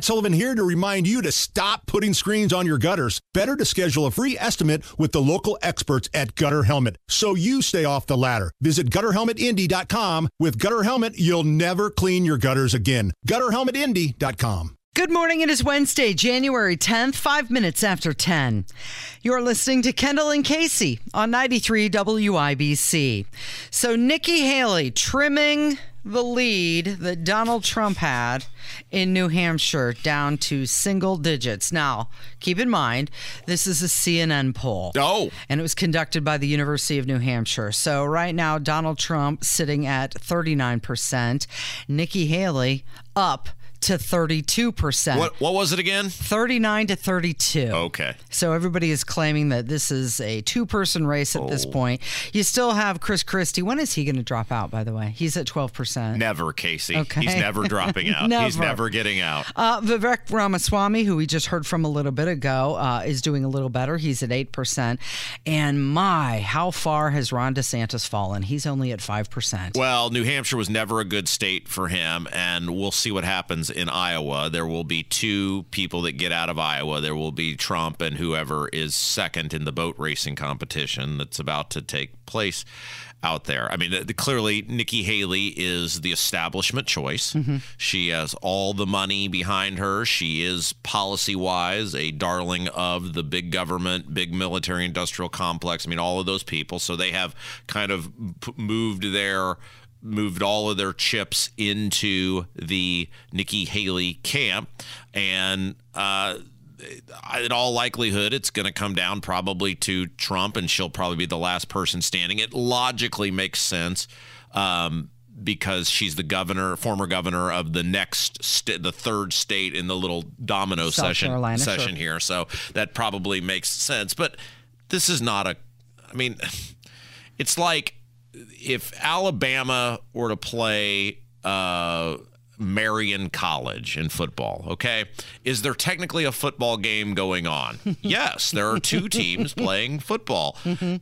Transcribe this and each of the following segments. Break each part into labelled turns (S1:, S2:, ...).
S1: Matt Sullivan here to remind you to stop putting screens on your gutters. Better to schedule a free estimate with the local experts at Gutter Helmet so you stay off the ladder. Visit gutterhelmetindy.com. With Gutter Helmet, you'll never clean your gutters again. Gutterhelmetindy.com.
S2: Good morning. It is Wednesday, January 10th, five minutes after 10. You're listening to Kendall and Casey on 93 WIBC. So, Nikki Haley trimming the lead that Donald Trump had in New Hampshire down to single digits. Now, keep in mind, this is a CNN poll.
S3: Oh.
S2: And it was conducted by the University of New Hampshire. So, right now, Donald Trump sitting at 39%, Nikki Haley up to 32%.
S3: What what was it again?
S2: 39 to 32.
S3: Okay.
S2: So everybody is claiming that this is a two person race at this
S3: Oh.
S2: point. You still have Chris Christie. When is he going to drop out, by the way? He's at 12%.
S3: Never, Casey.
S2: Okay.
S3: He's never dropping out. never. He's
S2: Never.
S3: never getting out.
S2: Uh, Vivek Ramaswamy, who we just heard from a little bit ago, uh, is doing a little better. He's at 8%. And my, how far has Ron DeSantis fallen? He's only at 5%.
S3: Well, New Hampshire was never a good state for him, and we'll see what happens in Iowa. There will be two people that get out of Iowa. There will be Trump and whoever is second in the boat racing competition that's about to take place out there. I mean, the, clearly, Nikki Haley is the establishment choice. Mm-hmm. She has all the money behind her. She is policy wise a darling of the big government, big military industrial complex. I mean, all of those people. So they have kind of p- moved their moved all of their chips into the Nikki Haley camp, and uh, in all likelihood, it's going to come down probably to Trump, and she'll probably be the last person standing. It logically makes sense. Um, because she's the governor, former governor of the next, st- the third state in the little domino
S2: South
S3: session
S2: Carolina, sure.
S3: session here, so that probably makes sense. But this is not a, I mean, it's like if Alabama were to play uh, Marion College in football, okay, is there technically a football game going on? yes, there are two teams playing football.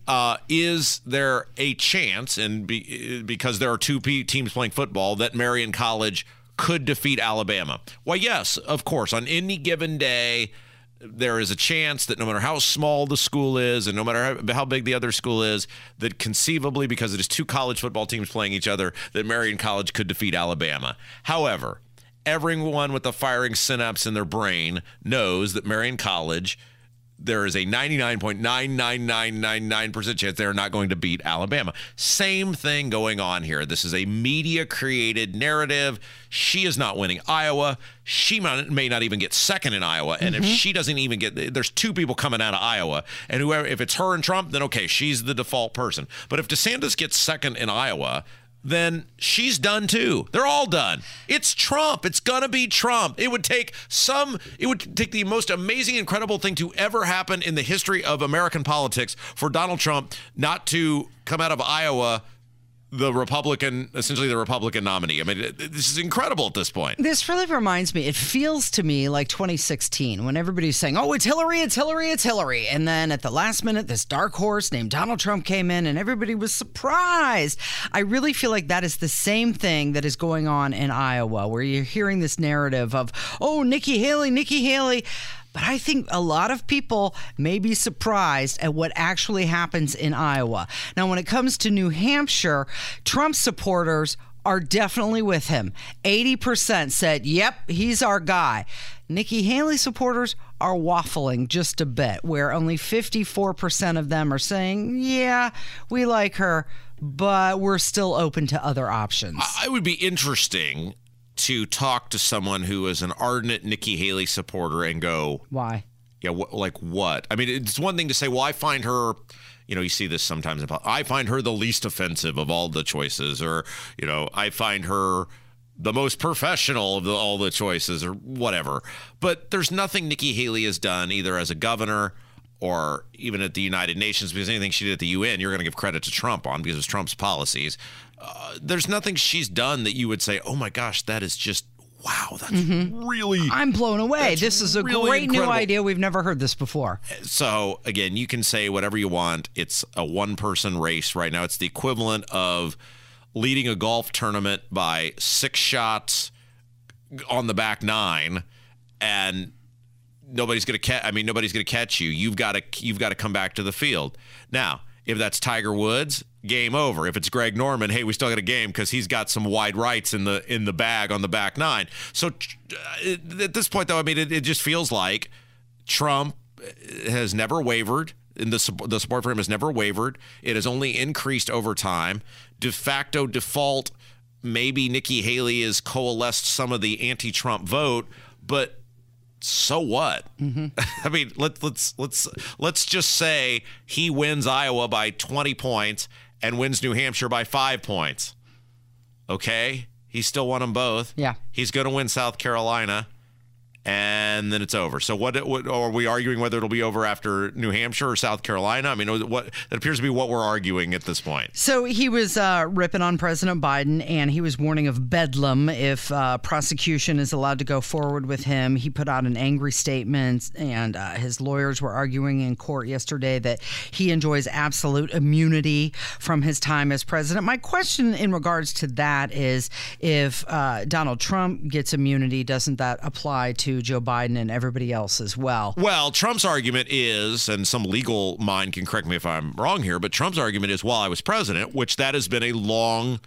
S3: Uh, is there a chance, and be, because there are two pe- teams playing football, that Marion College could defeat Alabama? Why, yes, of course. On any given day, there is a chance that no matter how small the school is and no matter how, big the other school is, that conceivably, because it is two college football teams playing each other, that Marion College could defeat Alabama. However, everyone with a firing synapse in their brain knows that Marion College. There is a 99.99999% chance they're not going to beat Alabama. Same thing going on here. This is a media created narrative. She is not winning Iowa. She might- may not even get second in Iowa. And if mm-hmm. she doesn't even get, there's two people coming out of Iowa. And whoever, if it's her and Trump, then okay, she's the default person. But if DeSantis gets second in Iowa, then she's done too. They're all done. It's Trump. It's gonna be Trump. It would take some. It would take the most amazing, incredible thing to ever happen in the history of American politics for Donald Trump not to come out of Iowa the Republican, essentially the Republican nominee. I mean, this is incredible at this point.
S2: This really reminds me, it feels to me like 2016 when everybody's saying, oh, it's Hillary, it's Hillary, it's Hillary. And then at the last minute, this dark horse named Donald Trump came in and everybody was surprised. I really feel like that is the same thing that is going on in Iowa, where you're hearing this narrative of, oh, Nikki Haley, Nikki Haley. But I think a lot of people may be surprised at what actually happens in Iowa. Now, when it comes to New Hampshire, Trump supporters are definitely with him. 80% said, yep, he's our guy. Nikki Haley supporters are waffling just a bit, where only 54% of them are saying, yeah, we like her, but we're still open to other options.
S3: I would be interesting to talk to someone who is an ardent Nikki Haley supporter and go,
S2: Why?
S3: Yeah, wh- like what? I mean, it's one thing to say, well, I find her, you know, you see this sometimes. In, I find her the least offensive of all the choices, or you know, I find her the most professional of the, all the choices, or whatever. But there's nothing Nikki Haley has done either as a governor or even at the United Nations, because anything she did at the UN, you're going to give credit to Trump on because it's Trump's policies. Uh, there's nothing she's done that you would say, oh my gosh, that is just wow, that's really
S2: I'm blown away. This is a
S3: really
S2: great new idea. We've never heard this before.
S3: So again, you can say whatever you want. It's a one-person race right now. It's the equivalent of leading a golf tournament by six shots on the back nine and nobody's going to catch. I mean, nobody's going to catch you. You've got to you've got to come back to the field. Now, if that's Tiger Woods, game over. If it's Greg Norman, hey, we still got a game because he's got some wide rights in the in the bag on the back nine. So uh, at this point, though, I mean, it, it just feels like Trump has never wavered. The, the support for him has never wavered. It has only increased over time. De facto default, maybe Nikki Haley has coalesced some of the anti-Trump vote, but so what? Mm-hmm. I mean, let, let's let's let's just say he wins Iowa by 20 points and wins New Hampshire by five points. Okay, he still won them both.
S2: Yeah,
S3: he's going to win South Carolina and then it's over. So what, what are we arguing whether it'll be over after New Hampshire or South Carolina? I mean, what that appears to be what we're arguing at this point.
S2: So he was uh, ripping on President Biden, and he was warning of bedlam if uh, prosecution is allowed to go forward with him. He put out an angry statement, and uh, his lawyers were arguing in court yesterday that he enjoys absolute immunity from his time as president. My question in regards to that is, if uh, Donald Trump gets immunity, doesn't that apply to Joe Biden and everybody else as well.
S3: Well, Trump's argument is, and some legal mind can correct me if I'm wrong here, but Trump's argument is while I was president, which that has been a long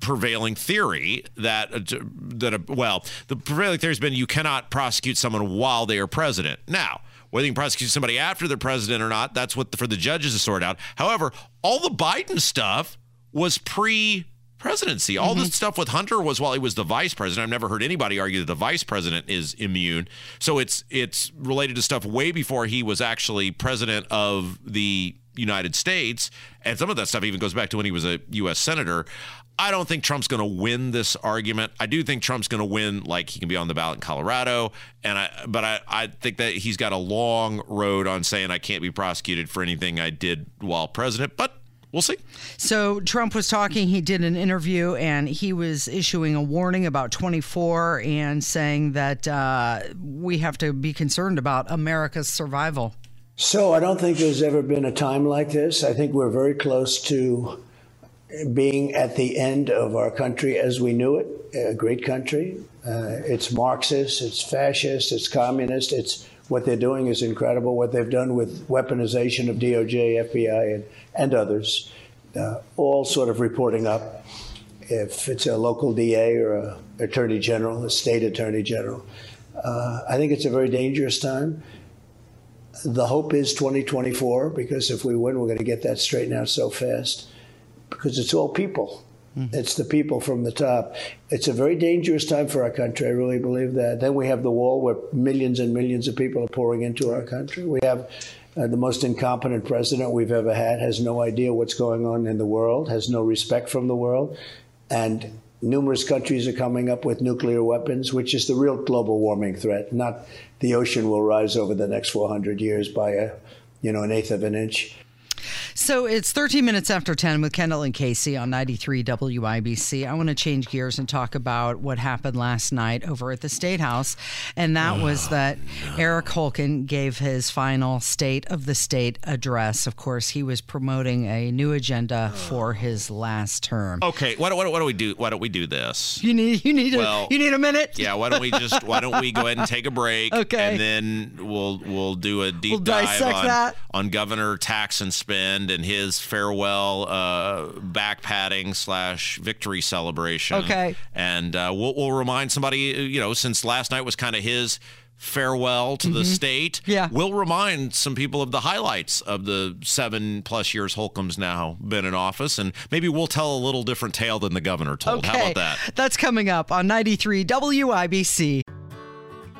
S3: prevailing theory that uh, that uh, well the prevailing theory has been you cannot prosecute someone while they are president now whether you can prosecute somebody after they're president or not that's what the, for the judges to sort out however all the biden stuff was pre presidency. All mm-hmm. this stuff with Hunter was while he was the vice president. I've never heard anybody argue that the vice president is immune. So it's it's related to stuff way before he was actually president of the United States, and some of that stuff even goes back to when he was a U.S. senator. I don't think Trump's going to win this argument. I do think Trump's going to win, like he can be on the ballot in Colorado, and I, but I, I think that he's got a long road on saying I can't be prosecuted for anything I did while president. But we'll see.
S2: So Trump was talking. He did an interview, and he was issuing a warning about 24 and saying that uh, we have to be concerned about America's survival.
S4: So I don't think there's ever been a time like this. I think we're very close to being at the end of our country as we knew it. A great country. Uh, it's Marxist. It's fascist. It's communist. It's what they're doing is incredible. What they've done with weaponization of DOJ, FBI, and, and others, uh, all sort of reporting up. If it's a local DA or a attorney general, a state attorney general, uh, I think it's a very dangerous time. The hope is 2024 because if we win, we're going to get that straightened out so fast because it's all people. Mm-hmm. It's the people from the top. It's a very dangerous time for our country. I really believe that. Then we have the wall where millions and millions of people are pouring into our country. We have uh, the most incompetent president we've ever had, has no idea what's going on in the world, has no respect from the world. And numerous countries are coming up with nuclear weapons, which is the real global warming threat, not the ocean will rise over the next 400 years by a, you know, an eighth of an inch.
S2: So it's 13 minutes after 10 with Kendall and Casey on 93 WIBC. I want to change gears and talk about what happened last night over at the State House. And that oh, was that no. Eric Holcomb gave his final State of the State address. Of course, he was promoting a new agenda for his last term.
S3: Okay, why don't, why don't, we do why don't we do this?
S2: You need you need well, a, you need a minute.
S3: Yeah, why don't we just why don't we go ahead and take a break?
S2: Okay,
S3: and then we'll we'll do a deep we'll dive on,
S2: that.
S3: on Governor Tax and Spend and his farewell uh, back padding slash victory celebration.
S2: Okay.
S3: And uh, we'll, we'll remind somebody, you know, since last night was kind of his farewell to mm-hmm. the state.
S2: Yeah.
S3: We'll remind some people of the highlights of the seven plus years Holcomb's now been in office, and maybe we'll tell a little different tale than the governor told.
S2: Okay.
S3: How about that?
S2: That's coming up on 93 WIBC.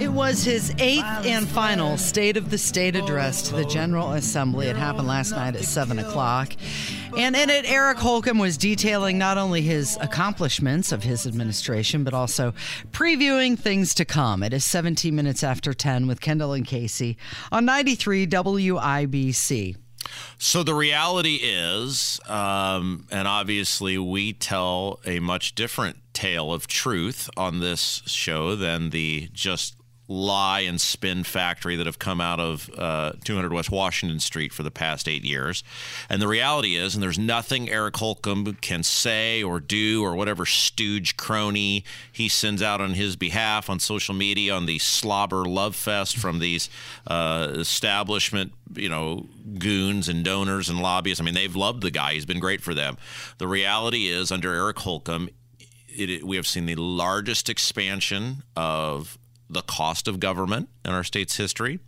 S2: it was his eighth and final State of the State address to the General Assembly. It happened last night at 7 o'clock. And in it, Eric Holcomb was detailing not only his accomplishments of his administration, but also previewing things to come. It is 17 minutes after 10 with Kendall and Casey on 93 WIBC.
S3: So the reality is, um, and obviously we tell a much different tale of truth on this show than the just lie and spin factory that have come out of uh, 200 West Washington Street for the past eight years. And the reality is, and there's nothing Eric Holcomb can say or do or whatever stooge crony he sends out on his behalf on social media on the slobber love fest from these uh, establishment, you know, goons and donors and lobbyists. I mean, they've loved the guy. He's been great for them. The reality is, under Eric Holcomb, it, we have seen the largest expansion of the cost of government in our state's history,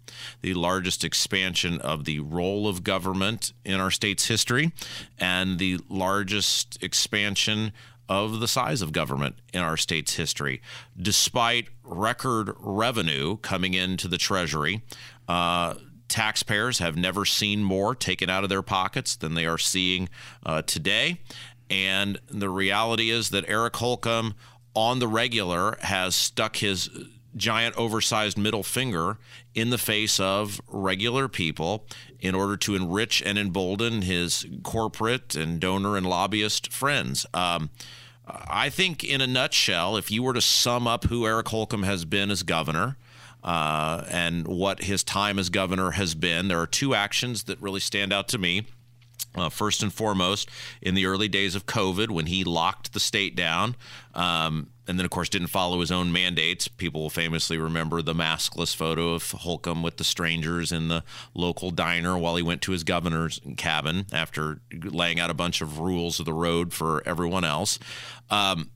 S3: the largest expansion of the role of government in our state's history, and the largest expansion of the size of government in our state's history. Despite record revenue coming into the Treasury, uh, taxpayers have never seen more taken out of their pockets than they are seeing uh, today. And the reality is that Eric Holcomb, on the regular, has stuck his giant oversized middle finger in the face of regular people in order to enrich and embolden his corporate and donor and lobbyist friends. Um, I think, in a nutshell, if you were to sum up who Eric Holcomb has been as governor, uh, and what his time as governor has been. There are two actions that really stand out to me. Uh, first and foremost, in the early days of COVID, when he locked the state down, um, and then, of course, didn't follow his own mandates. People will famously remember the maskless photo of Holcomb with the strangers in the local diner while he went to his governor's cabin after laying out a bunch of rules of the road for everyone else. Um,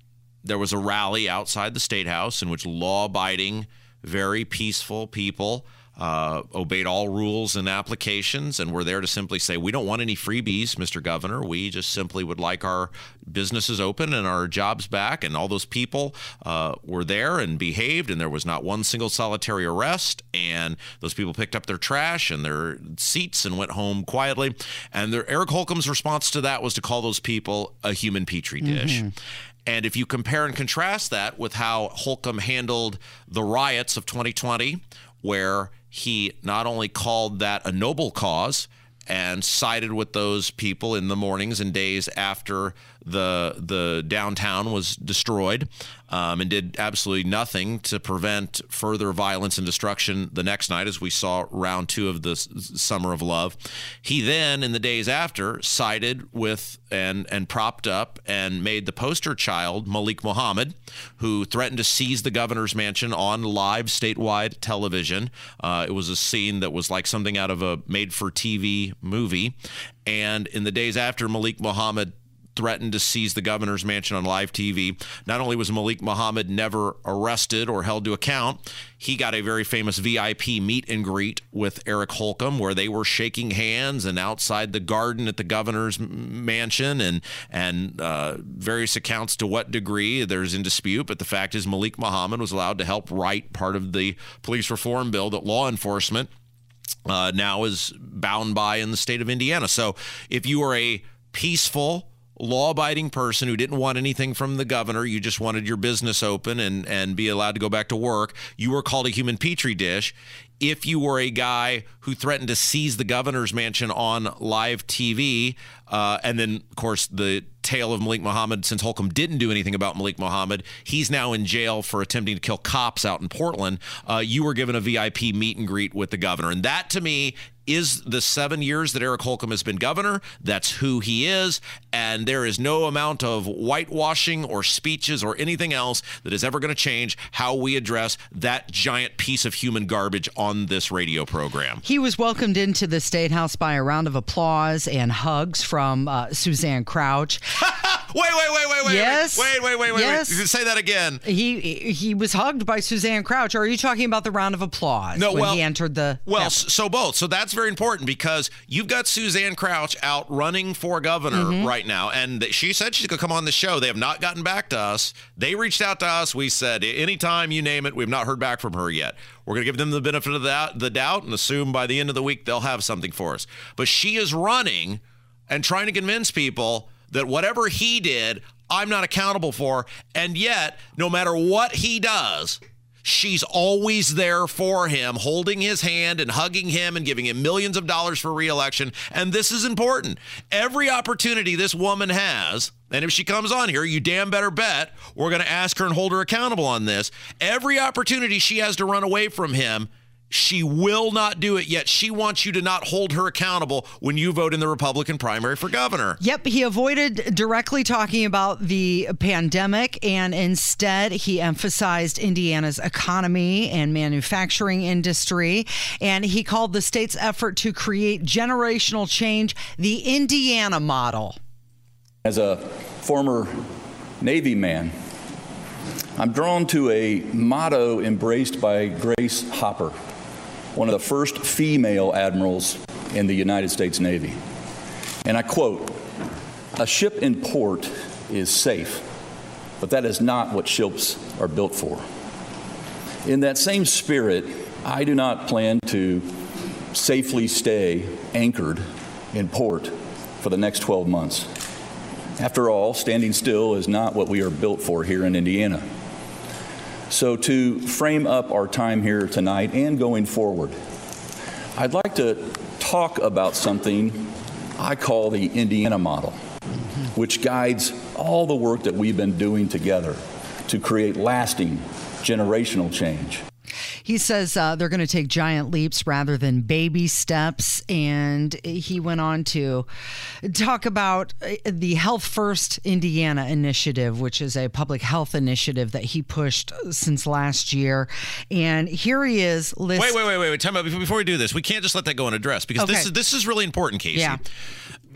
S3: there was a rally outside the state house in which law abiding, very peaceful people uh, obeyed all rules and applications, and we're there to simply say, we don't want any freebies, Mr. Governor. We just simply would like our businesses open and our jobs back. And all those people uh, were there and behaved, and there was not one single solitary arrest. And those people picked up their trash and their seats and went home quietly. And their, Eric Holcomb's response to that was to call those people a human petri dish. Mm-hmm. And if you compare and contrast that with how Holcomb handled the riots of 2020, where he not only called that a noble cause and sided with those people in the mornings and days after the the downtown was destroyed, um, and did absolutely nothing to prevent further violence and destruction the next night, as we saw round two of the Summer of Love. He then, in the days after, sided with and and propped up and made the poster child Malik Muhammad, who threatened to seize the governor's mansion on live statewide television. Uh, it was a scene that was like something out of a made-for-TV movie. And in the days after Malik Muhammad threatened to seize the governor's mansion on live TV. Not only was Malik Muhammad never arrested or held to account, he got a very famous VIP meet and greet with Eric Holcomb, where they were shaking hands and outside the garden at the governor's mansion, and and uh, various accounts to what degree there's in dispute. But the fact is, Malik Muhammad was allowed to help write part of the police reform bill that law enforcement. Uh, now is bound by in the state of Indiana. So if you are a peaceful, law abiding person who didn't want anything from the governor, you just wanted your business open and, and be allowed to go back to work, you were called a human petri dish. If you were a guy who threatened to seize the governor's mansion on live TV, uh, and then, of course, the tale of Malik Muhammad, since Holcomb didn't do anything about Malik Muhammad, he's now in jail for attempting to kill cops out in Portland. Uh, you were given a VIP meet and greet with the governor. And that to me is the seven years that Eric Holcomb has been governor. That's who he is. And there is no amount of whitewashing or speeches or anything else that is ever going to change how we address that giant piece of human garbage on this radio program.
S2: He was welcomed into the State House by a round of applause and hugs from uh, Suzanne Crouch.
S3: Wait, wait, wait, wait, wait.
S2: Yes.
S3: Wait, wait, wait, wait.
S2: Yes.
S3: wait. Say that again.
S2: He he was hugged by Suzanne Crouch. Or are you talking about the round of applause
S3: no,
S2: when
S3: well,
S2: he entered the
S3: Well, so both. So that's very important because you've got Suzanne Crouch out running for governor mm-hmm. right now and she said she's going to come on the show. They have not gotten back to us. They reached out to us. We said anytime you name it, we've not heard back from her yet. We're going to give them the benefit of that, the doubt and assume by the end of the week they'll have something for us. But she is running and trying to convince people that whatever he did, I'm not accountable for. And yet, no matter what he does, she's always there for him, holding his hand and hugging him and giving him millions of dollars for reelection. And this is important. Every opportunity this woman has, And if she comes on here, you damn better bet we're going to ask her and hold her accountable on this. Every opportunity she has to run away from him, she will not do it, yet she wants you to not hold her accountable when you vote in the Republican primary for governor.
S2: Yep, he avoided directly talking about the pandemic and instead he emphasized Indiana's economy and manufacturing industry. And he called the state's effort to create generational change the Indiana model.
S5: As a former Navy man, I'm drawn to a motto embraced by Grace Hopper one of the first female admirals in the United States Navy. And I quote A ship in port is safe, but that is not what ships are built for. In that same spirit, I do not plan to safely stay anchored in port for the next 12 months. After all, standing still is not what we are built for here in Indiana. So, to frame up our time here tonight and going forward, I'd like to talk about something I call the Indiana model, which guides all the work that we've been doing together to create lasting generational change.
S2: He says uh, they're going to take giant leaps rather than baby steps. And he went on to talk about uh, the Health First Indiana initiative, which is a public health initiative that he pushed since last year. And here he is.
S3: List- wait, wait, wait, wait, wait. Time out. Before we do this, we can't just let that go unaddressed because okay. this is this is really important, Casey.
S2: Yeah.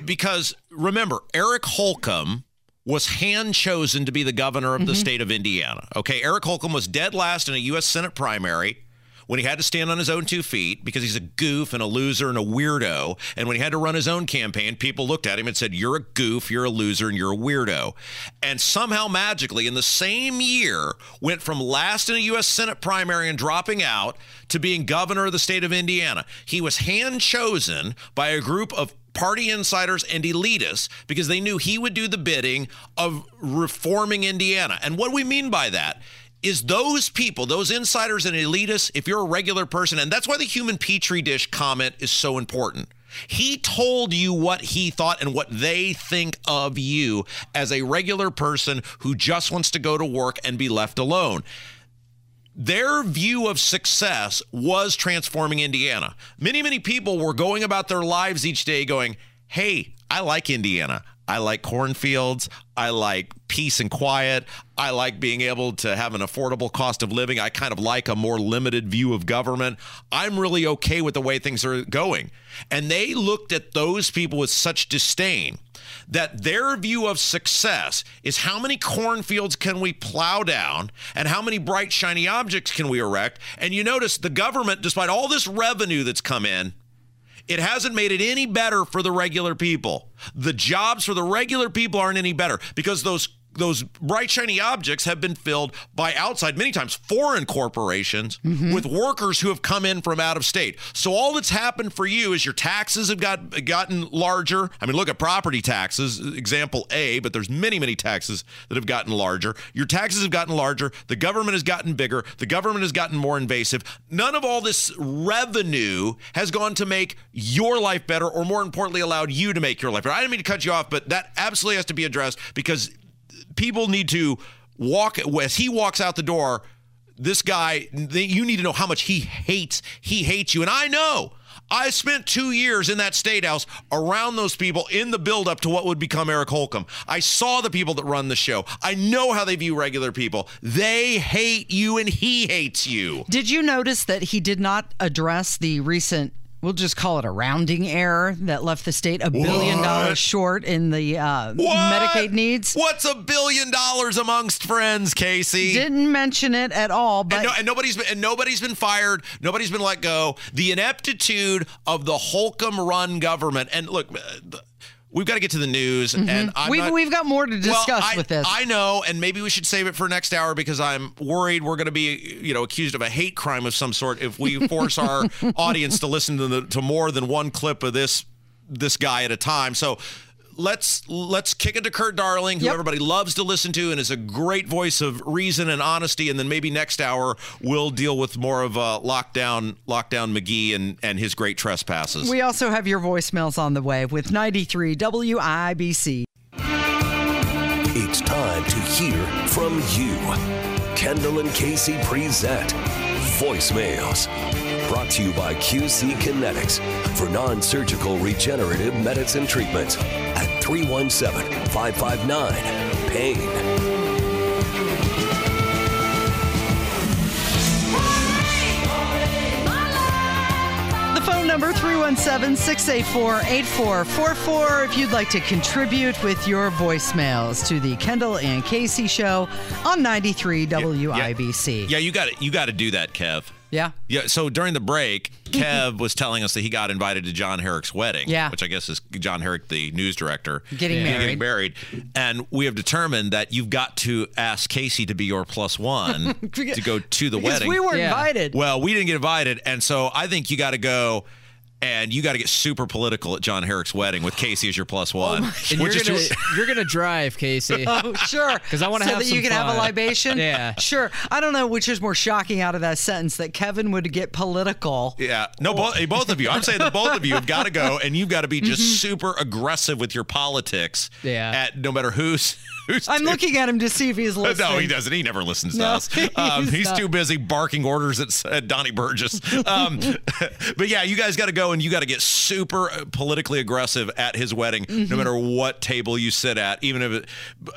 S3: Because remember, Eric Holcomb was hand chosen to be the governor of mm-hmm. the state of Indiana. Okay, Eric Holcomb was dead last in a U.S. Senate primary when he had to stand on his own two feet because he's a goof and a loser and a weirdo. And when he had to run his own campaign, people looked at him and said, You're a goof, you're a loser, and you're a weirdo. And somehow magically, in the same year, went from last in a U.S. Senate primary and dropping out to being governor of the state of Indiana. He was hand chosen by a group of party insiders and elitists because they knew he would do the bidding of reforming Indiana. And what we mean by that is those people, those insiders and elitists, if you're a regular person, and that's why the human petri dish comment is so important. He told you what he thought and what they think of you as a regular person who just wants to go to work and be left alone their view of success was transforming Indiana. Many, many people were going about their lives each day going, Hey, I like Indiana. I like cornfields. I like peace and quiet. I like being able to have an affordable cost of living. I kind of like a more limited view of government. I'm really okay with the way things are going. And they looked at those people with such disdain that their view of success is how many cornfields can we plow down and how many bright, shiny objects can we erect. And you notice the government, despite all this revenue that's come in, it hasn't made it any better for the regular people. The jobs for the regular people aren't any better because those those bright shiny objects have been filled by outside many times foreign corporations mm-hmm. with workers who have come in from out of state. So all that's happened for you is your taxes have got gotten larger. I mean look at property taxes example a but there's many many taxes that have gotten larger. Your taxes have gotten larger. The government has gotten bigger. The government has gotten more invasive. None of all this revenue has gone to make your life better or more importantly allowed you to make your life better. I didn't mean to cut you off but that absolutely has to be addressed because people need to walk as he walks out the door. This guy, you need to know how much he hates. He hates you, and I know. I spent two years in that state house around those people in the buildup to what would become Eric Holcomb. I saw the people that run the show. I know how they view regular people. They hate you and he hates you.
S2: Did you notice that he did not address the recent we'll just call it a rounding error that left the state a billion what? dollars short in the uh, Medicaid needs.
S3: What's a billion dollars amongst friends, Casey?
S2: Didn't mention it at all. But
S3: and, no, and nobody's been and nobody's been fired. Nobody's been let go. The ineptitude of the Holcomb-run government. And look. Uh, we've got to get to the news, mm-hmm. and
S2: I'm we've
S3: not,
S2: we've got more to discuss
S3: well, I,
S2: with this.
S3: I know, and maybe we should save it for next hour because I'm worried we're going to be, you know, accused of a hate crime of some sort if we force our audience to listen to the, to more than one clip of this this guy at a time. So let's let's kick it to Kurt Darling, who yep. everybody loves to listen to and is a great voice of reason and honesty. And then maybe next hour we'll deal with more of uh, lockdown lockdown McGee and and his great trespasses.
S2: We also have your voicemails on the way with 93 WIBC.
S6: It's time to hear from you. Kendall and Casey present Voicemails. Brought to you by QC Kinetics for non surgical regenerative medicine treatments at 317 559 PAIN.
S2: The phone number 317-684-8444 if you'd like to contribute with your voicemails to the Kendall and Casey show on 93 WIBC.
S3: Yeah, you got it. You got to do that, Kev.
S2: Yeah.
S3: Yeah. So during the break, Kev was telling us that he got invited to John Herrick's wedding.
S2: Yeah.
S3: Which I guess is John Herrick, the news director,
S2: Getting married.
S3: Getting married, and we have determined that you've got to ask Casey to be your plus one to go to the
S2: Because
S3: wedding.
S2: we weren't
S7: Yeah.
S2: invited.
S3: Well, we didn't get invited, and so I think you got to go. And you got to get super political at John Herrick's wedding with Casey as your plus one,
S7: And you're gonna you're gonna drive, Casey.
S2: Oh, sure,
S7: because I wanna
S2: so
S7: have
S2: that you
S7: some
S2: can have a libation.
S7: Yeah.
S2: Sure. I don't know which is more shocking out of that sentence that Kevin would get political.
S3: Yeah, no, both, both of you. I'm saying that both of you have got to go, and you've got to be just
S2: Mm-hmm.
S3: super aggressive with your politics.
S7: Yeah.
S3: At no matter who's who's.
S2: I'm looking at him to see if he's listening.
S3: No, he doesn't. He never listens to
S2: No,
S3: us. Um,
S2: he's
S3: he's too busy barking orders at, at Donnie Burgess. Um, but yeah, you guys got to go and you got to get super politically aggressive at his wedding,
S2: Mm-hmm.
S3: no matter what table you sit at, even if it,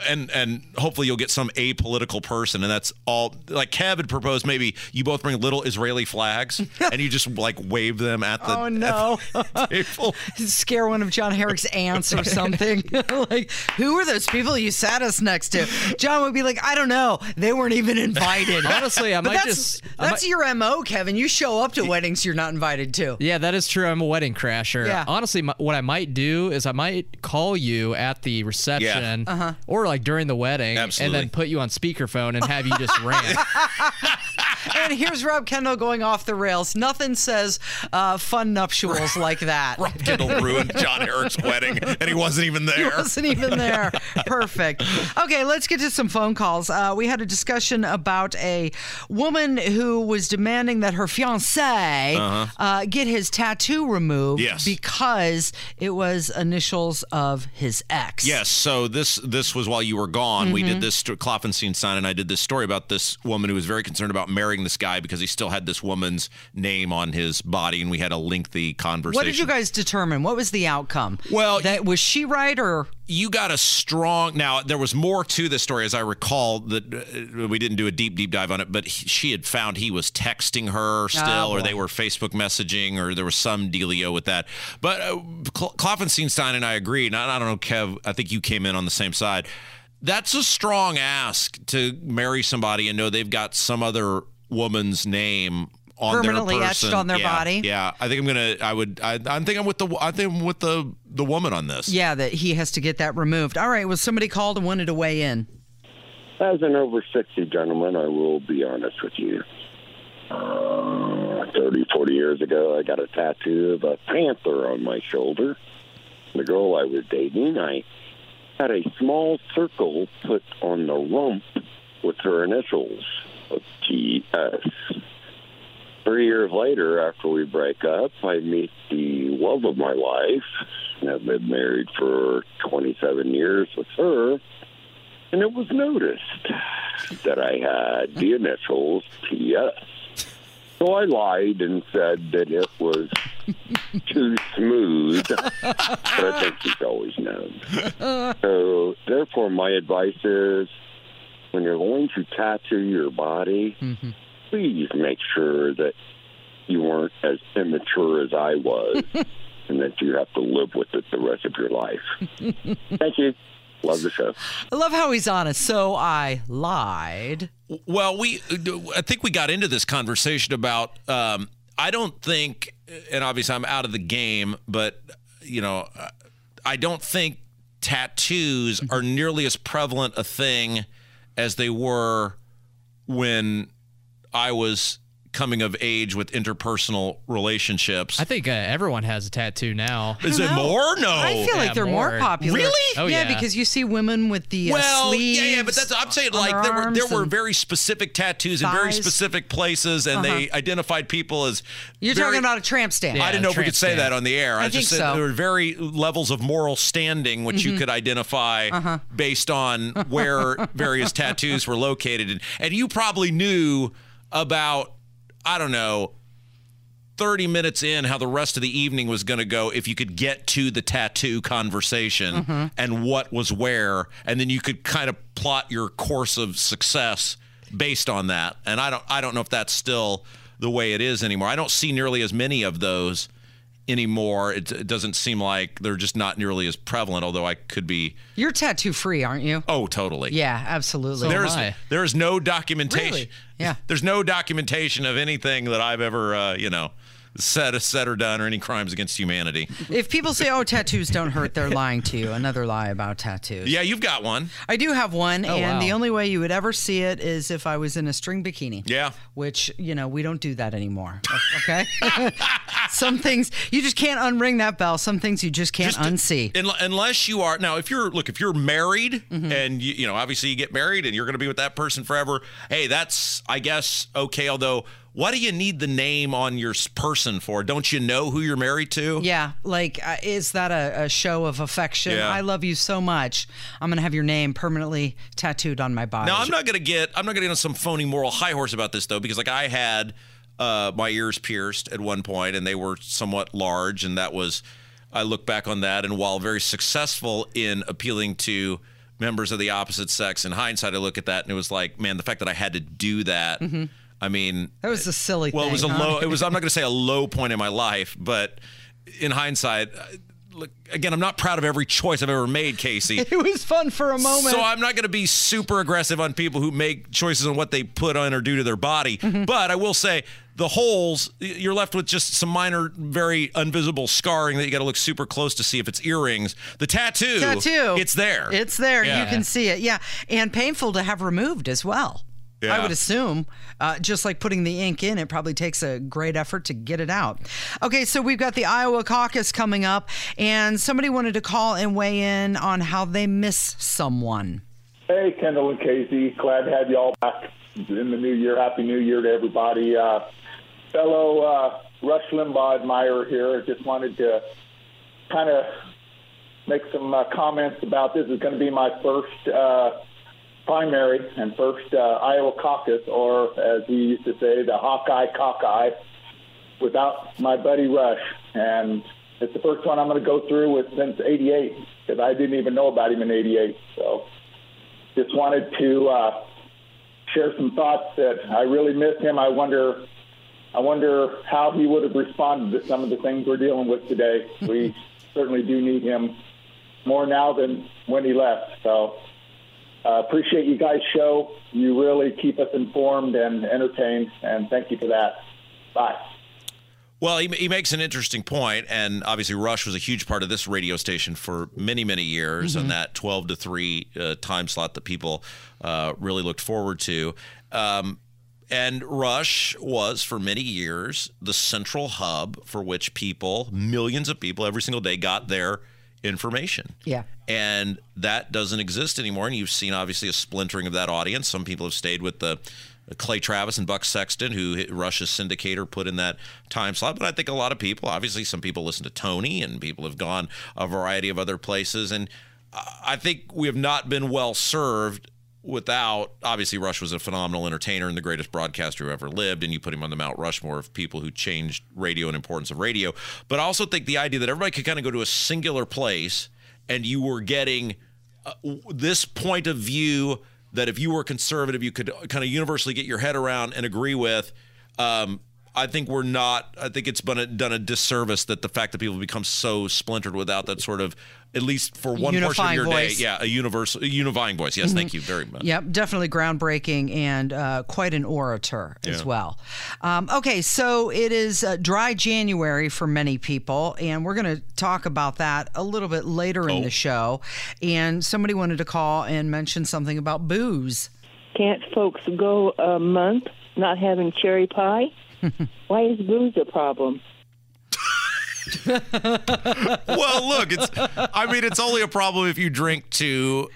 S3: and and hopefully you'll get some apolitical person, and that's all. Like Kev had proposed, maybe you both bring little Israeli flags and you just like wave them at the,
S2: Oh, no.
S3: the table.
S2: Scare one of John Herrick's aunts or something. like, who are those people you sat us next to? John would be like, I don't know. They weren't even invited.
S7: Honestly, I
S2: But
S7: might
S2: that's,
S7: just- I
S2: That's
S7: might-
S2: your MO, Kevin. You show up to weddings you're not invited to.
S7: Yeah, that is true. I'm a wedding crasher.
S2: Yeah.
S7: Honestly, my, what I might do is I might call you at the reception yeah.
S2: Uh-huh.
S7: or like during the wedding
S3: Absolutely.
S7: and then put you on speakerphone and have you just rant.
S2: And here's Rob Kendall going off the rails. Nothing says uh, fun nuptials like that.
S3: Rob Kendall ruined John Herrick's wedding, and he wasn't even there.
S2: He wasn't even there. Perfect. Okay, let's get to some phone calls. Uh, we had a discussion about a woman who was demanding that her fiance uh, get his tattoo removed
S3: Uh-huh. Yes.
S2: because it was initials of his ex.
S3: Yes. So this this was while you were gone. We
S2: Mm-hmm.
S3: did this. sto- Kloffenstein and I did this story about this woman who was very concerned about marrying this guy because he still had this woman's name on his body, and we had a lengthy conversation.
S2: What did you guys determine? What was the outcome?
S3: Well,
S2: that was she right or
S3: you got a strong now there was more to this story as i recall that uh, we didn't do a deep deep dive on it but he, she had found he was texting her still or they were facebook messaging or there was some dealio with that but uh, Kl- Kloffenstein and i agreed and I, I don't know kev i think you came in on the same side that's a strong ask to marry somebody and know they've got some other woman's name on
S2: Permanently
S3: their
S2: etched on their
S3: Yeah,
S2: body?
S3: Yeah, I think I'm gonna. I would. I, I think I'm with the. I think I'm with the the woman on this.
S2: yeah, that he has to get that removed. All right, well somebody called and wanted to weigh in.
S8: As an over 60 gentleman, I will be honest with you. Uh, 30, 40 years ago, I got a tattoo of a panther on my shoulder. The girl I was dating, I had a small circle put on the rump with her initials TS. Three years later, after we break up, I meet the love of my life. I've been married for 27 years with her and it was noticed that I had the initials TS. So I lied and said that it was too smooth, but I think she's always known. So therefore, my advice is when you're going to tattoo your body, please make sure that you weren't as immature as I was and that you have to live with it the rest of your life. Thank you. Love the show.
S2: I love how he's honest. So I lied.
S3: Well, we I think we got into this conversation about um, I don't think, and obviously I'm out of the game, but you know, I don't think tattoos are nearly as prevalent a thing as they were when I was coming of age with interpersonal relationships.
S7: I think uh, everyone has a tattoo now.
S3: Is it more? No.
S2: I feel
S7: Yeah,
S2: like they're more,
S7: more.
S2: popular.
S3: Really?
S7: Oh,
S2: yeah,
S7: yeah.
S2: because you see women with the uh,
S3: well,
S2: sleeves.
S3: yeah, yeah, but that's I'm saying like there were there were very specific tattoos in very specific places, and they identified people as.
S2: You're
S3: very-
S2: talking about a tramp stamp.
S7: Yeah.
S3: I didn't know if we
S7: tramp
S3: could say
S7: stamp.
S3: that on the air. I,
S2: I
S3: just
S2: think
S3: said
S2: so.
S3: there were very levels of moral standing which you could identify based on where various tattoos were located, and, and you probably knew about I don't know. 30 minutes in how the rest of the evening was going to go if you could get to the tattoo conversation mm-hmm. and what was where and then you could kind of plot your course of success based on that and I don't I don't know if that's still the way it is anymore I don't see nearly as many of those anymore it, it doesn't seem like they're just not nearly as prevalent although I could be
S2: You're tattoo free, aren't you?
S3: oh totally
S2: Yeah, absolutely.
S7: So-
S3: there's
S7: there
S3: is no documentation.
S2: Really? Yeah.
S3: There's no documentation of anything that I've ever uh, you know said a said or done or any crimes against humanity.
S2: if people say, "Oh, tattoos don't hurt," they're lying to you. Another lie about tattoos.
S3: Yeah, you've got one.
S2: I do have one, and
S7: wow.
S2: the only way you would ever see it is if I was in a string bikini.
S3: Yeah.
S2: Which, you know, we don't do that anymore. Okay? Some things, you just can't unring that bell. Some things you just can't
S3: Just
S2: unsee.
S3: un- unless you are now, if you're look, if you're married
S2: Mm-hmm.
S3: and you, you know, obviously you get married and you're going to be with that person forever. Hey, that's I guess okay. Although, what do you need the name on your person for? Don't you know who you're married to?
S2: yeah, like, uh, is that a, a show of affection?
S3: Yeah.
S2: I love you so much. I'm going to have your name permanently tattooed on my body.
S3: Now I'm not gonna get I'm not gonna get on some phony moral high horse about this though because like I had uh, my ears pierced at one point and they were somewhat large and that was I look back on that and while very successful in appealing to members of the opposite sex in hindsight I look at that and it was like man the fact that I had to do that I mean
S2: That was a silly
S3: well,
S2: thing.
S3: it was a
S2: huh?
S3: low. It was. I'm not going to say a low point in my life, but in hindsight, uh, look again. I'm not proud of every choice I've ever made, Casey.
S2: It was fun for a moment.
S3: So I'm not going to be super aggressive on people who make choices on what they put on or do to their body.
S2: Mm-hmm.
S3: But I will say the holes, you're left with just some minor, very invisible scarring that you got to look super close to see if it's earrings. The tattoo,
S2: tattoo.
S3: it's there.
S2: It's there.
S3: Yeah.
S2: You can see it. Yeah. And painful to have removed as well. I would assume, uh, just like putting the ink in, it probably takes a great effort to get it out. Okay, so we've got the Iowa caucus coming up, and somebody wanted to call and weigh in on how they miss someone.
S9: Hey, Kendall and Casey. Glad to have you all back in the new year. Happy New Year to everybody. Uh, fellow uh, Rush Limbaugh admirer here. Just wanted to kind of make some uh, comments about this. Is going to be my first uh, primary and first uh, Iowa caucus, or as we used to say, the Hawkeye Cockeye, without my buddy Rush. And it's the first one I'm going to go through with since '88 because I didn't even know about him in '88. So just wanted to uh, share some thoughts that I really miss him. I wonder, I wonder how he would have responded to some of the things we're dealing with today. We certainly do need him more now than when he left. So uh, appreciate you guys' show. You really keep us informed and entertained, and thank you for that. Bye.
S3: Well, he, he makes an interesting point, and obviously Rush was a huge part of this radio station for many, many years, and that 12 to 3 uh, time slot that people uh, really looked forward to. Um, and Rush was, for many years, the central hub for which people, millions of people every single day, got their information.
S2: Yeah.
S3: And that doesn't exist anymore. And you've seen obviously a splintering of that audience. Some people have stayed with the uh, Clay Travis and Buck Sexton, who Rush's syndicator put in that time slot. But I think a lot of people, obviously, some people listen to Tony, and people have gone a variety of other places. And uh, I think we have not been well served without obviously Rush was a phenomenal entertainer and the greatest broadcaster who ever lived, and you put him on the Mount Rushmore of people who changed radio and importance of radio. But I also think the idea that everybody could kind of go to a singular place and you were getting uh, this point of view that if you were conservative, you could kind of universally get your head around and agree with. Um, I think we're not. I think it's been a, done a disservice that the fact that people become so splintered without that sort of, at least for one portion of your
S2: voice.
S3: day, yeah, a universal, a unifying voice. Yes, thank you very much.
S2: Yep, definitely groundbreaking and uh, quite an orator as well. Um, okay, so it is uh, dry January for many people, and we're going to talk about that a little bit later in
S3: Oh.
S2: the show. And somebody wanted to call and mention something about booze.
S10: Can't folks go a month not having cherry pie? Why is booze a problem?
S3: well, look, it's. I mean, it's only a problem if you drink to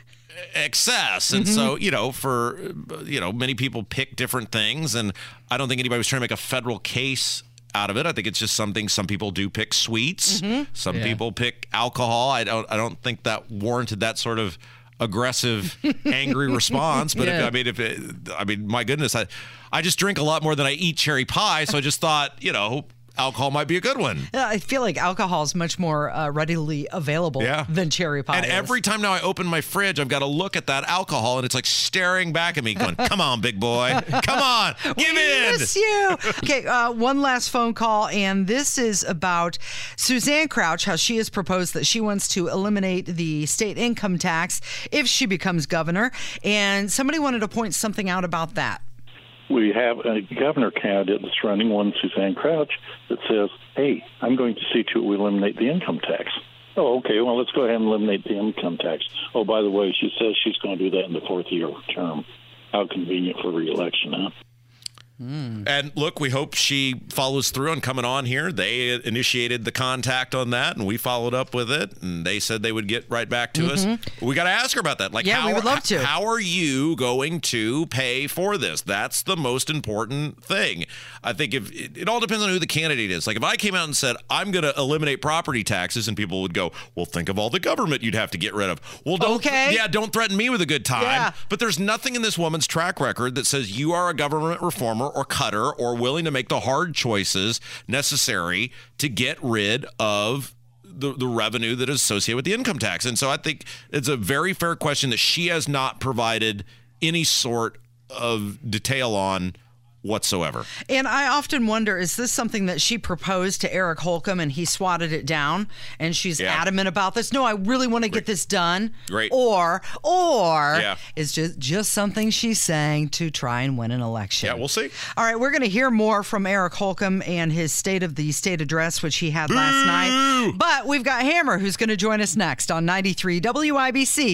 S3: excess, and so mm-hmm. you know, for you know, many people pick different things, and I don't think anybody was trying to make a federal case out of it. I think it's just something some people do pick sweets, mm-hmm. some
S7: Yeah.
S3: people pick alcohol. I don't. I don't think that warranted that sort of aggressive, angry response. But if, I mean, if it, I mean, my goodness, I I just drink a lot more than I eat cherry pie, so I just thought, you know, alcohol might be a good one.
S2: Yeah, I feel like alcohol is much more uh, readily available
S3: Yeah.
S2: than cherry pie.
S3: And
S2: is.
S3: every time now I open my fridge, I've got to look at that alcohol, and it's like staring back at me, going, "Come on, big boy, come on, give in."
S2: miss you. Okay, uh, one last phone call, and this is about Suzanne Crouch, how she has proposed that she wants to eliminate the state income tax if she becomes governor. And somebody wanted to point something out about that.
S11: We have a governor candidate that's running, one Suzanne Crouch, that says, "Hey, I'm going to see to it we eliminate the income tax." Oh, okay. Well, let's go ahead and eliminate the income tax. Oh, by the way, she says she's going to do that in the fourth year term. How convenient for reelection, huh?
S3: And look, we hope she follows through on coming on here. They initiated the contact on that, and we followed up with it. And they said they would get right back to us. We got to ask her about that. Like,
S2: Mm-hmm. Yeah,
S3: how
S2: we would love to.
S3: How are you going to pay for this? That's the most important thing. I think if it, it all depends on who the candidate is. Like, if I came out and said I'm going to eliminate property taxes, and people would go, "Well, think of all the government you'd have to get rid of." Well, don't.
S2: Okay.
S3: Yeah, don't threaten me with a good time.
S2: Yeah.
S3: But there's nothing in this woman's track record that says you are a government reformer or cutter or willing to make the hard choices necessary to get rid of the, the revenue that is associated with the income tax. And so I think it's a very fair question that she has not provided any sort of detail on whatsoever.
S2: And I often wonder is this something that she proposed to Eric Holcomb and he swatted it down and she's
S3: Yeah.
S2: adamant about this? No, I really want to get this done.
S3: Great.
S2: Or or
S3: Yeah.
S2: is just just something she's saying to try and win an election.
S3: Yeah, we'll see.
S2: All right, we're going to hear more from Eric Holcomb and his State of the State address, which he had last night. But we've got Hammer, who's going to join us next on 93 WIBC.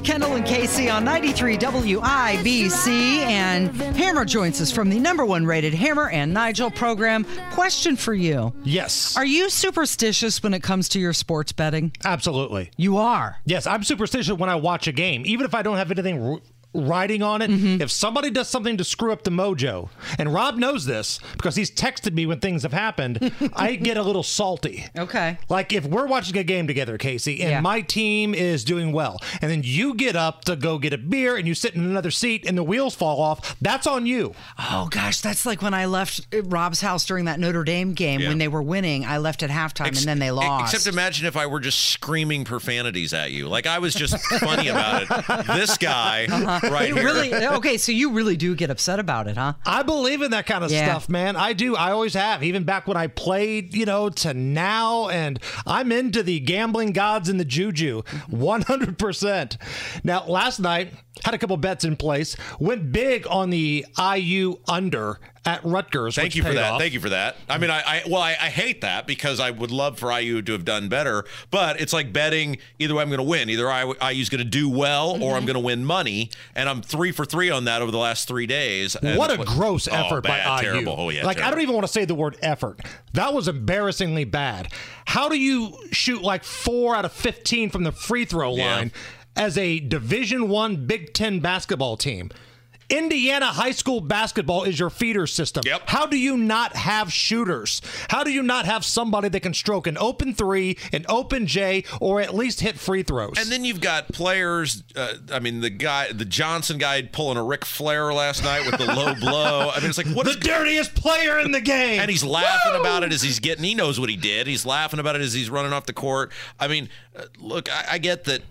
S2: To Kendall and Casey on 93 WIBC, and Hammer joins us from the number one rated Hammer and Nigel program. Question for you
S12: Yes.
S2: Are you superstitious when it comes to your sports betting?
S12: Absolutely.
S2: You are.
S12: Yes, I'm superstitious when I watch a game, even if I don't have anything r- writing on it.
S2: Mm-hmm.
S12: If somebody does something to screw up the mojo, and Rob knows this because he's texted me when things have happened, I get a little salty.
S2: Okay.
S12: Like if we're watching a game together, Casey, and
S2: Yeah.
S12: my team is doing well, and then you get up to go get a beer and you sit in another seat and the wheels fall off, that's on you.
S2: Oh gosh, that's like when I left uh, Rob's house during that Notre Dame game
S3: Yeah.
S2: when they were winning. I left at halftime
S3: Ex-
S2: and then they lost.
S3: Except imagine if I were just screaming profanities at you. Like I was just funny about it. This guy right
S2: You
S3: here.
S2: really okay? So you really do get upset about it, huh?
S12: I believe in that kind of
S2: Yeah.
S12: stuff, man. I do. I always have, even back when I played, you know, to now. And I'm into the gambling gods and the juju 100%. Now, last night, had a couple bets in place, went big on the IU under at Rutgers.
S3: Thank you for that.
S12: off.
S3: Thank you for that. I mean, I, I well, I, I hate that because I would love for IU to have done better, but it's like betting either way I'm going to win. Either I, IU's going to do well or
S12: Mm-hmm.
S3: I'm going to win money, and I'm three for three on that over the last three days.
S12: What a
S3: what-
S12: gross
S3: oh,
S12: effort
S3: bad,
S12: by IU.
S3: Terrible. Oh yeah.
S12: like I don't even want to say the word effort. That was embarrassingly bad. How do you shoot like four out of fifteen from the free throw
S3: Yeah.
S12: line as a Division One Big Ten basketball team? Indiana high school basketball is your feeder system.
S3: Yep.
S12: How do you not have shooters? How do you not have somebody that can stroke an open three, an open J, or at least hit free throws?
S3: And then you've got players. Uh, I mean, the guy, the Johnson guy, pulling a Ric Flair last night with the low blow. I mean, it's like what
S12: the
S3: is
S12: dirtiest player in the game.
S3: and he's laughing about it as he's getting. He knows what he did. He's laughing about it as he's running off the court. I mean, uh, look, I, I get that.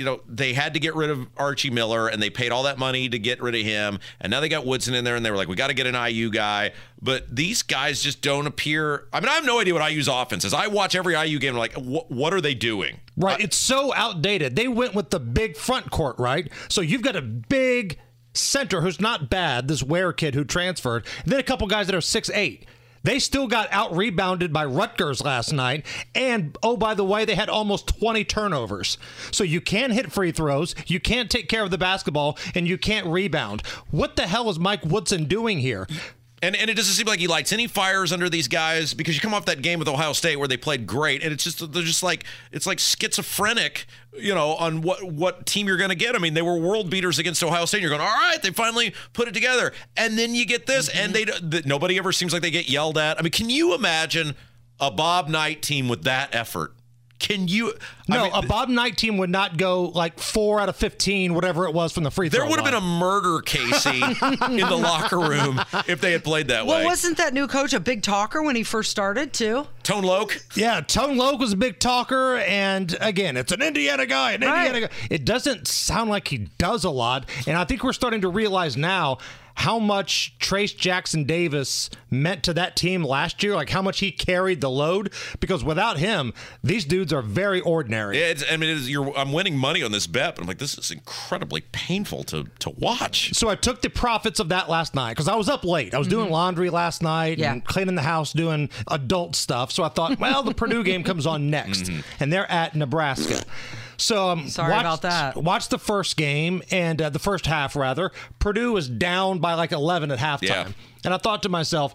S3: You know, they had to get rid of Archie Miller and they paid all that money to get rid of him. And now they got Woodson in there and they were like, we got to get an IU guy. But these guys just don't appear. I mean, I have no idea what IU's offense is. I watch every IU game. like, what, are they doing?
S12: Right. it's so outdated. They went with the big front court, right? So you've got a big center who's not bad, this Ware kid who transferred, and then a couple guys that are six eight. They still got out rebounded by Rutgers last night. And oh, by the way, they had almost 20 turnovers. So you can't hit free throws, you can't take care of the basketball, and you can't rebound. What the hell is Mike Woodson doing here?
S3: And and it doesn't seem like he lights any fires under these guys because you come off that game with Ohio State where they played great and it's just they're just like it's like schizophrenic, you know, on what what team you're going to get. I mean, they were world beaters against Ohio State. And you're going, all right, they finally put it together, and then you get this, mm-hmm. and they the, nobody ever seems like they get yelled at. I mean, can you imagine a Bob Knight team with that effort? Can you?
S12: No, I mean, a Bob Knight team would not go like four out of fifteen, whatever it was from the free
S3: throw.
S12: There
S3: would have been a murder, Casey, in the locker room if they had played that
S2: well,
S3: way.
S2: Well, wasn't that new coach a big talker when he first started too?
S3: Tone Loc.
S12: Yeah, Tone Loc was a big talker, and again, it's an Indiana guy, an right. Indiana guy. It doesn't sound like he does a lot, and I think we're starting to realize now how much Trayce Jackson Davis meant to that team last year, like how much he carried the load. Because without him, these dudes are very ordinary.
S3: Yeah, I mean, I'm winning money on this bet, but I'm like, this is incredibly painful to to watch.
S12: So I took the profits of that last night because I was up late. I was mm-hmm. doing laundry last night yeah. and cleaning the house, doing adult stuff. So I thought, well, the Purdue game comes on next, mm-hmm. and they're at Nebraska. So um,
S2: sorry
S12: watched,
S2: about that.
S12: Watched the first game and uh, the first half rather. Purdue was down by like 11 at halftime, yeah. and I thought to myself.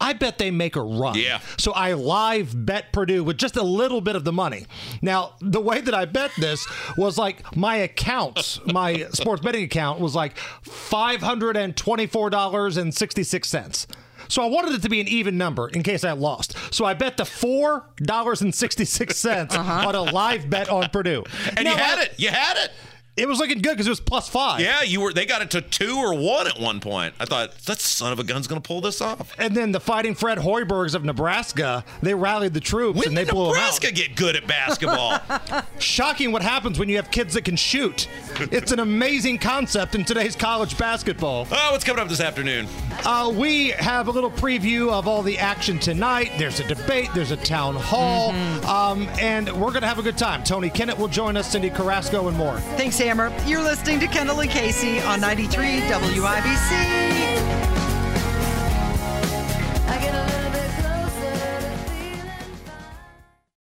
S12: I bet they make a run.
S3: Yeah.
S12: So I live bet Purdue with just a little bit of the money. Now, the way that I bet this was like my accounts, my sports betting account was like $524.66. So I wanted it to be an even number in case I lost. So I bet the four dollars and sixty six cents uh-huh. on a live bet on Purdue.
S3: And now, you had it. You had it.
S12: It was looking good because it was plus five.
S3: Yeah, you were. They got it to two or one at one point. I thought that son of a gun's going to pull this off.
S12: And then the Fighting Fred Hoibergs of Nebraska, they rallied the troops
S3: when
S12: and they
S3: blew
S12: Nebraska
S3: them out. get good at basketball?
S12: Shocking what happens when you have kids that can shoot. it's an amazing concept in today's college basketball.
S3: Oh, what's coming up this afternoon?
S12: Uh, we have a little preview of all the action tonight. There's a debate. There's a town hall, mm-hmm. um, and we're going to have a good time. Tony Kennett will join us, Cindy Carrasco, and more.
S2: Thanks, Hammer. You're listening to Kendall and Casey on 93 WIBC.